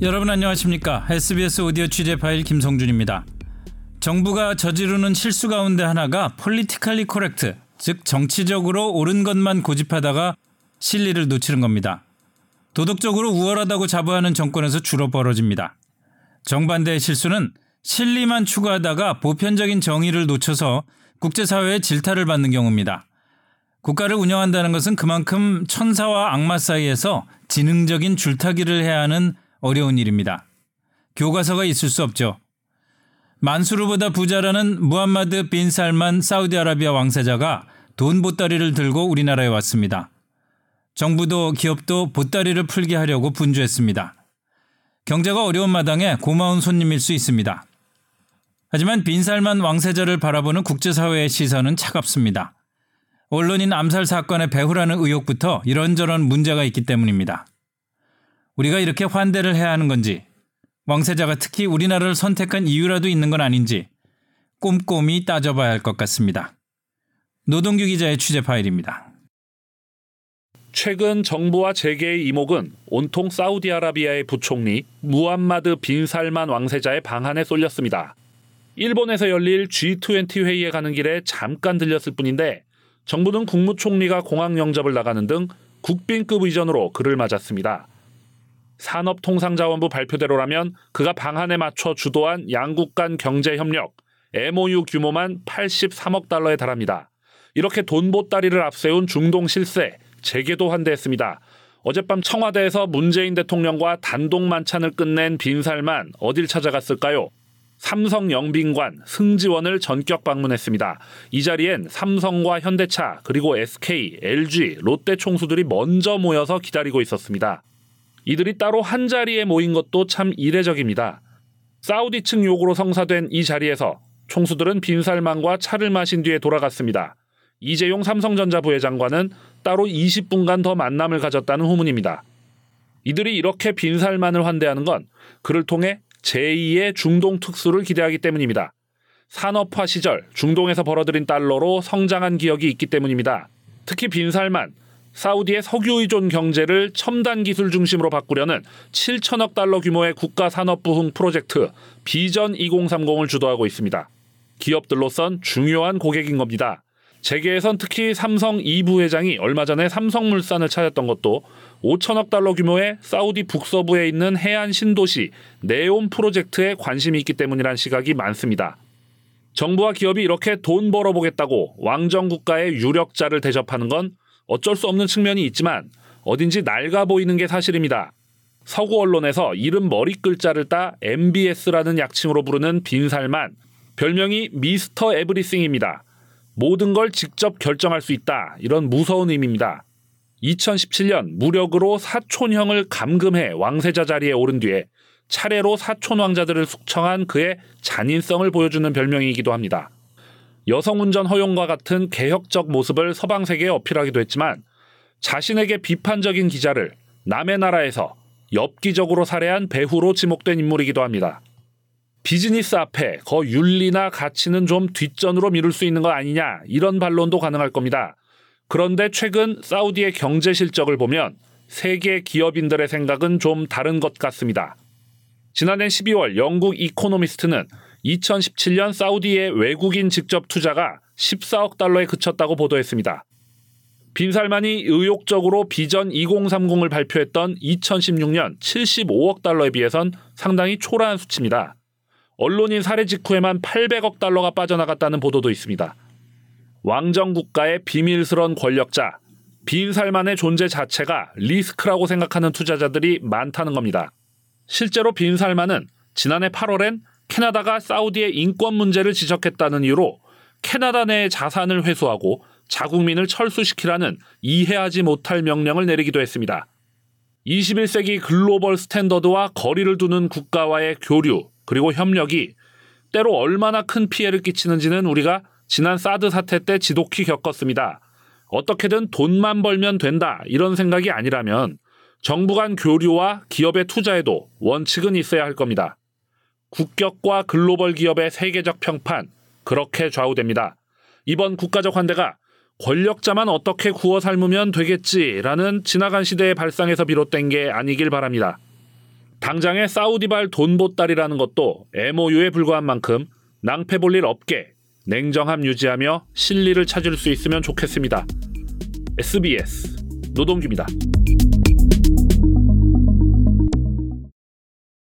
여러분 안녕하십니까? SBS 오디오 취재 파일 김성준입니다. 정부가 저지르는 실수 가운데 하나가 politically correct, 즉 정치적으로 옳은 것만 고집하다가 실리를 놓치는 겁니다. 도덕적으로 우월하다고 자부하는 정권에서 주로 벌어집니다. 정반대의 실수는 실리만 추구하다가 보편적인 정의를 놓쳐서 국제사회의 질타를 받는 경우입니다. 국가를 운영한다는 것은 그만큼 천사와 악마 사이에서 지능적인 줄타기를 해야 하는 어려운 일입니다. 교과서가 있을 수 없죠. 만수르보다 부자라는 무함마드 빈 살만 사우디아라비아 왕세자가 돈 보따리를 들고 우리나라에 왔습니다. 정부도 기업도 보따리를 풀게 하려고 분주했습니다. 경제가 어려운 마당에 고마운 손님일 수 있습니다. 하지만 빈살만 왕세자를 바라보는 국제사회의 시선은 차갑습니다. 언론인 암살 사건의 배후라는 의혹부터 이런저런 문제가 있기 때문입니다. 우리가 이렇게 환대를 해야 하는 건지, 왕세자가 특히 우리나라를 선택한 이유라도 있는 건 아닌지 꼼꼼히 따져봐야 할 것 같습니다. 노동규 기자의 취재 파일입니다. 최근 정부와 재계의 이목은 온통 사우디아라비아의 부총리 무함마드 빈 살만 왕세자의 방한에 쏠렸습니다. 일본에서 열릴 G20 회의에 가는 길에 잠깐 들렸을 뿐인데 정부는 국무총리가 공항 영접을 나가는 등 국빈급 의전으로 그를 맞았습니다. 산업통상자원부 발표대로라면 그가 방한에 맞춰 주도한 양국 간 경제협력 MOU 규모만 83억 달러에 달합니다. 이렇게 돈 보따리를 앞세운 중동 실세 재계도 환대했습니다. 어젯밤 청와대에서 문재인 대통령과 단독 만찬을 끝낸 빈살만 어딜 찾아갔을까요? 삼성 영빈관 승지원을 전격 방문했습니다. 이 자리엔 삼성과 현대차 그리고 SK, LG, 롯데 총수들이 먼저 모여서 기다리고 있었습니다. 이들이 따로 한 자리에 모인 것도 참 이례적입니다. 사우디 측 요구로 성사된 이 자리에서 총수들은 빈살만과 차를 마신 뒤에 돌아갔습니다. 이재용 삼성전자 부회장과는 따로 20분간 더 만남을 가졌다는 후문입니다. 이들이 이렇게 빈살만을 환대하는 건 그를 통해 제2의 중동 특수를 기대하기 때문입니다. 산업화 시절 중동에서 벌어들인 달러로 성장한 기억이 있기 때문입니다. 특히 빈살만, 사우디의 석유 의존 경제를 첨단 기술 중심으로 바꾸려는 7천억 달러 규모의 국가 산업 부흥 프로젝트 비전 2030을 주도하고 있습니다. 기업들로선 중요한 고객인 겁니다. 재계에선 특히 삼성 이 부회장이 얼마 전에 삼성물산을 찾았던 것도 5천억 달러 규모의 사우디 북서부에 있는 해안 신도시 네온 프로젝트에 관심이 있기 때문이란 시각이 많습니다. 정부와 기업이 이렇게 돈 벌어보겠다고 왕정 국가의 유력자를 대접하는 건 어쩔 수 없는 측면이 있지만 어딘지 낡아 보이는 게 사실입니다. 서구 언론에서 이름 머리 글자를 따 MBS라는 약칭으로 부르는 빈살만 별명이 미스터 에브리싱입니다. 모든 걸 직접 결정할 수 있다. 이런 무서운 의미입니다. 2017년 무력으로 사촌형을 감금해 왕세자 자리에 오른 뒤에 차례로 사촌 왕자들을 숙청한 그의 잔인성을 보여주는 별명이기도 합니다. 여성 운전 허용과 같은 개혁적 모습을 서방 세계에 어필하기도 했지만 자신에게 비판적인 기자를 남의 나라에서 엽기적으로 살해한 배후로 지목된 인물이기도 합니다. 비즈니스 앞에 거 윤리나 가치는 좀 뒷전으로 미룰 수 있는 거 아니냐 이런 반론도 가능할 겁니다. 그런데 최근 사우디의 경제 실적을 보면 세계 기업인들의 생각은 좀 다른 것 같습니다. 지난해 12월 영국 이코노미스트는 2017년 사우디의 외국인 직접 투자가 14억 달러에 그쳤다고 보도했습니다. 빈살만이 의욕적으로 비전 2030을 발표했던 2016년 75억 달러에 비해선 상당히 초라한 수치입니다. 언론인 살해 직후에만 800억 달러가 빠져나갔다는 보도도 있습니다. 왕정 국가의 비밀스런 권력자, 빈살만의 존재 자체가 리스크라고 생각하는 투자자들이 많다는 겁니다. 실제로 빈살만은 지난해 8월엔 캐나다가 사우디의 인권 문제를 지적했다는 이유로 캐나다 내의 자산을 회수하고 자국민을 철수시키라는 이해하지 못할 명령을 내리기도 했습니다. 21세기 글로벌 스탠더드와 거리를 두는 국가와의 교류, 그리고 협력이 때로 얼마나 큰 피해를 끼치는지는 우리가 지난 사드 사태 때 지독히 겪었습니다. 어떻게든 돈만 벌면 된다 이런 생각이 아니라면 정부 간 교류와 기업의 투자에도 원칙은 있어야 할 겁니다. 국격과 글로벌 기업의 세계적 평판 그렇게 좌우됩니다. 이번 국가적 환대가 권력자만 어떻게 구워 삶으면 되겠지라는 지나간 시대의 발상에서 비롯된 게 아니길 바랍니다. 당장의 사우디발 돈보따리라는 것도 MOU에 불과한 만큼 낭패 볼 일 없게 냉정함 유지하며 실리를 찾을 수 있으면 좋겠습니다. SBS 노동규입니다.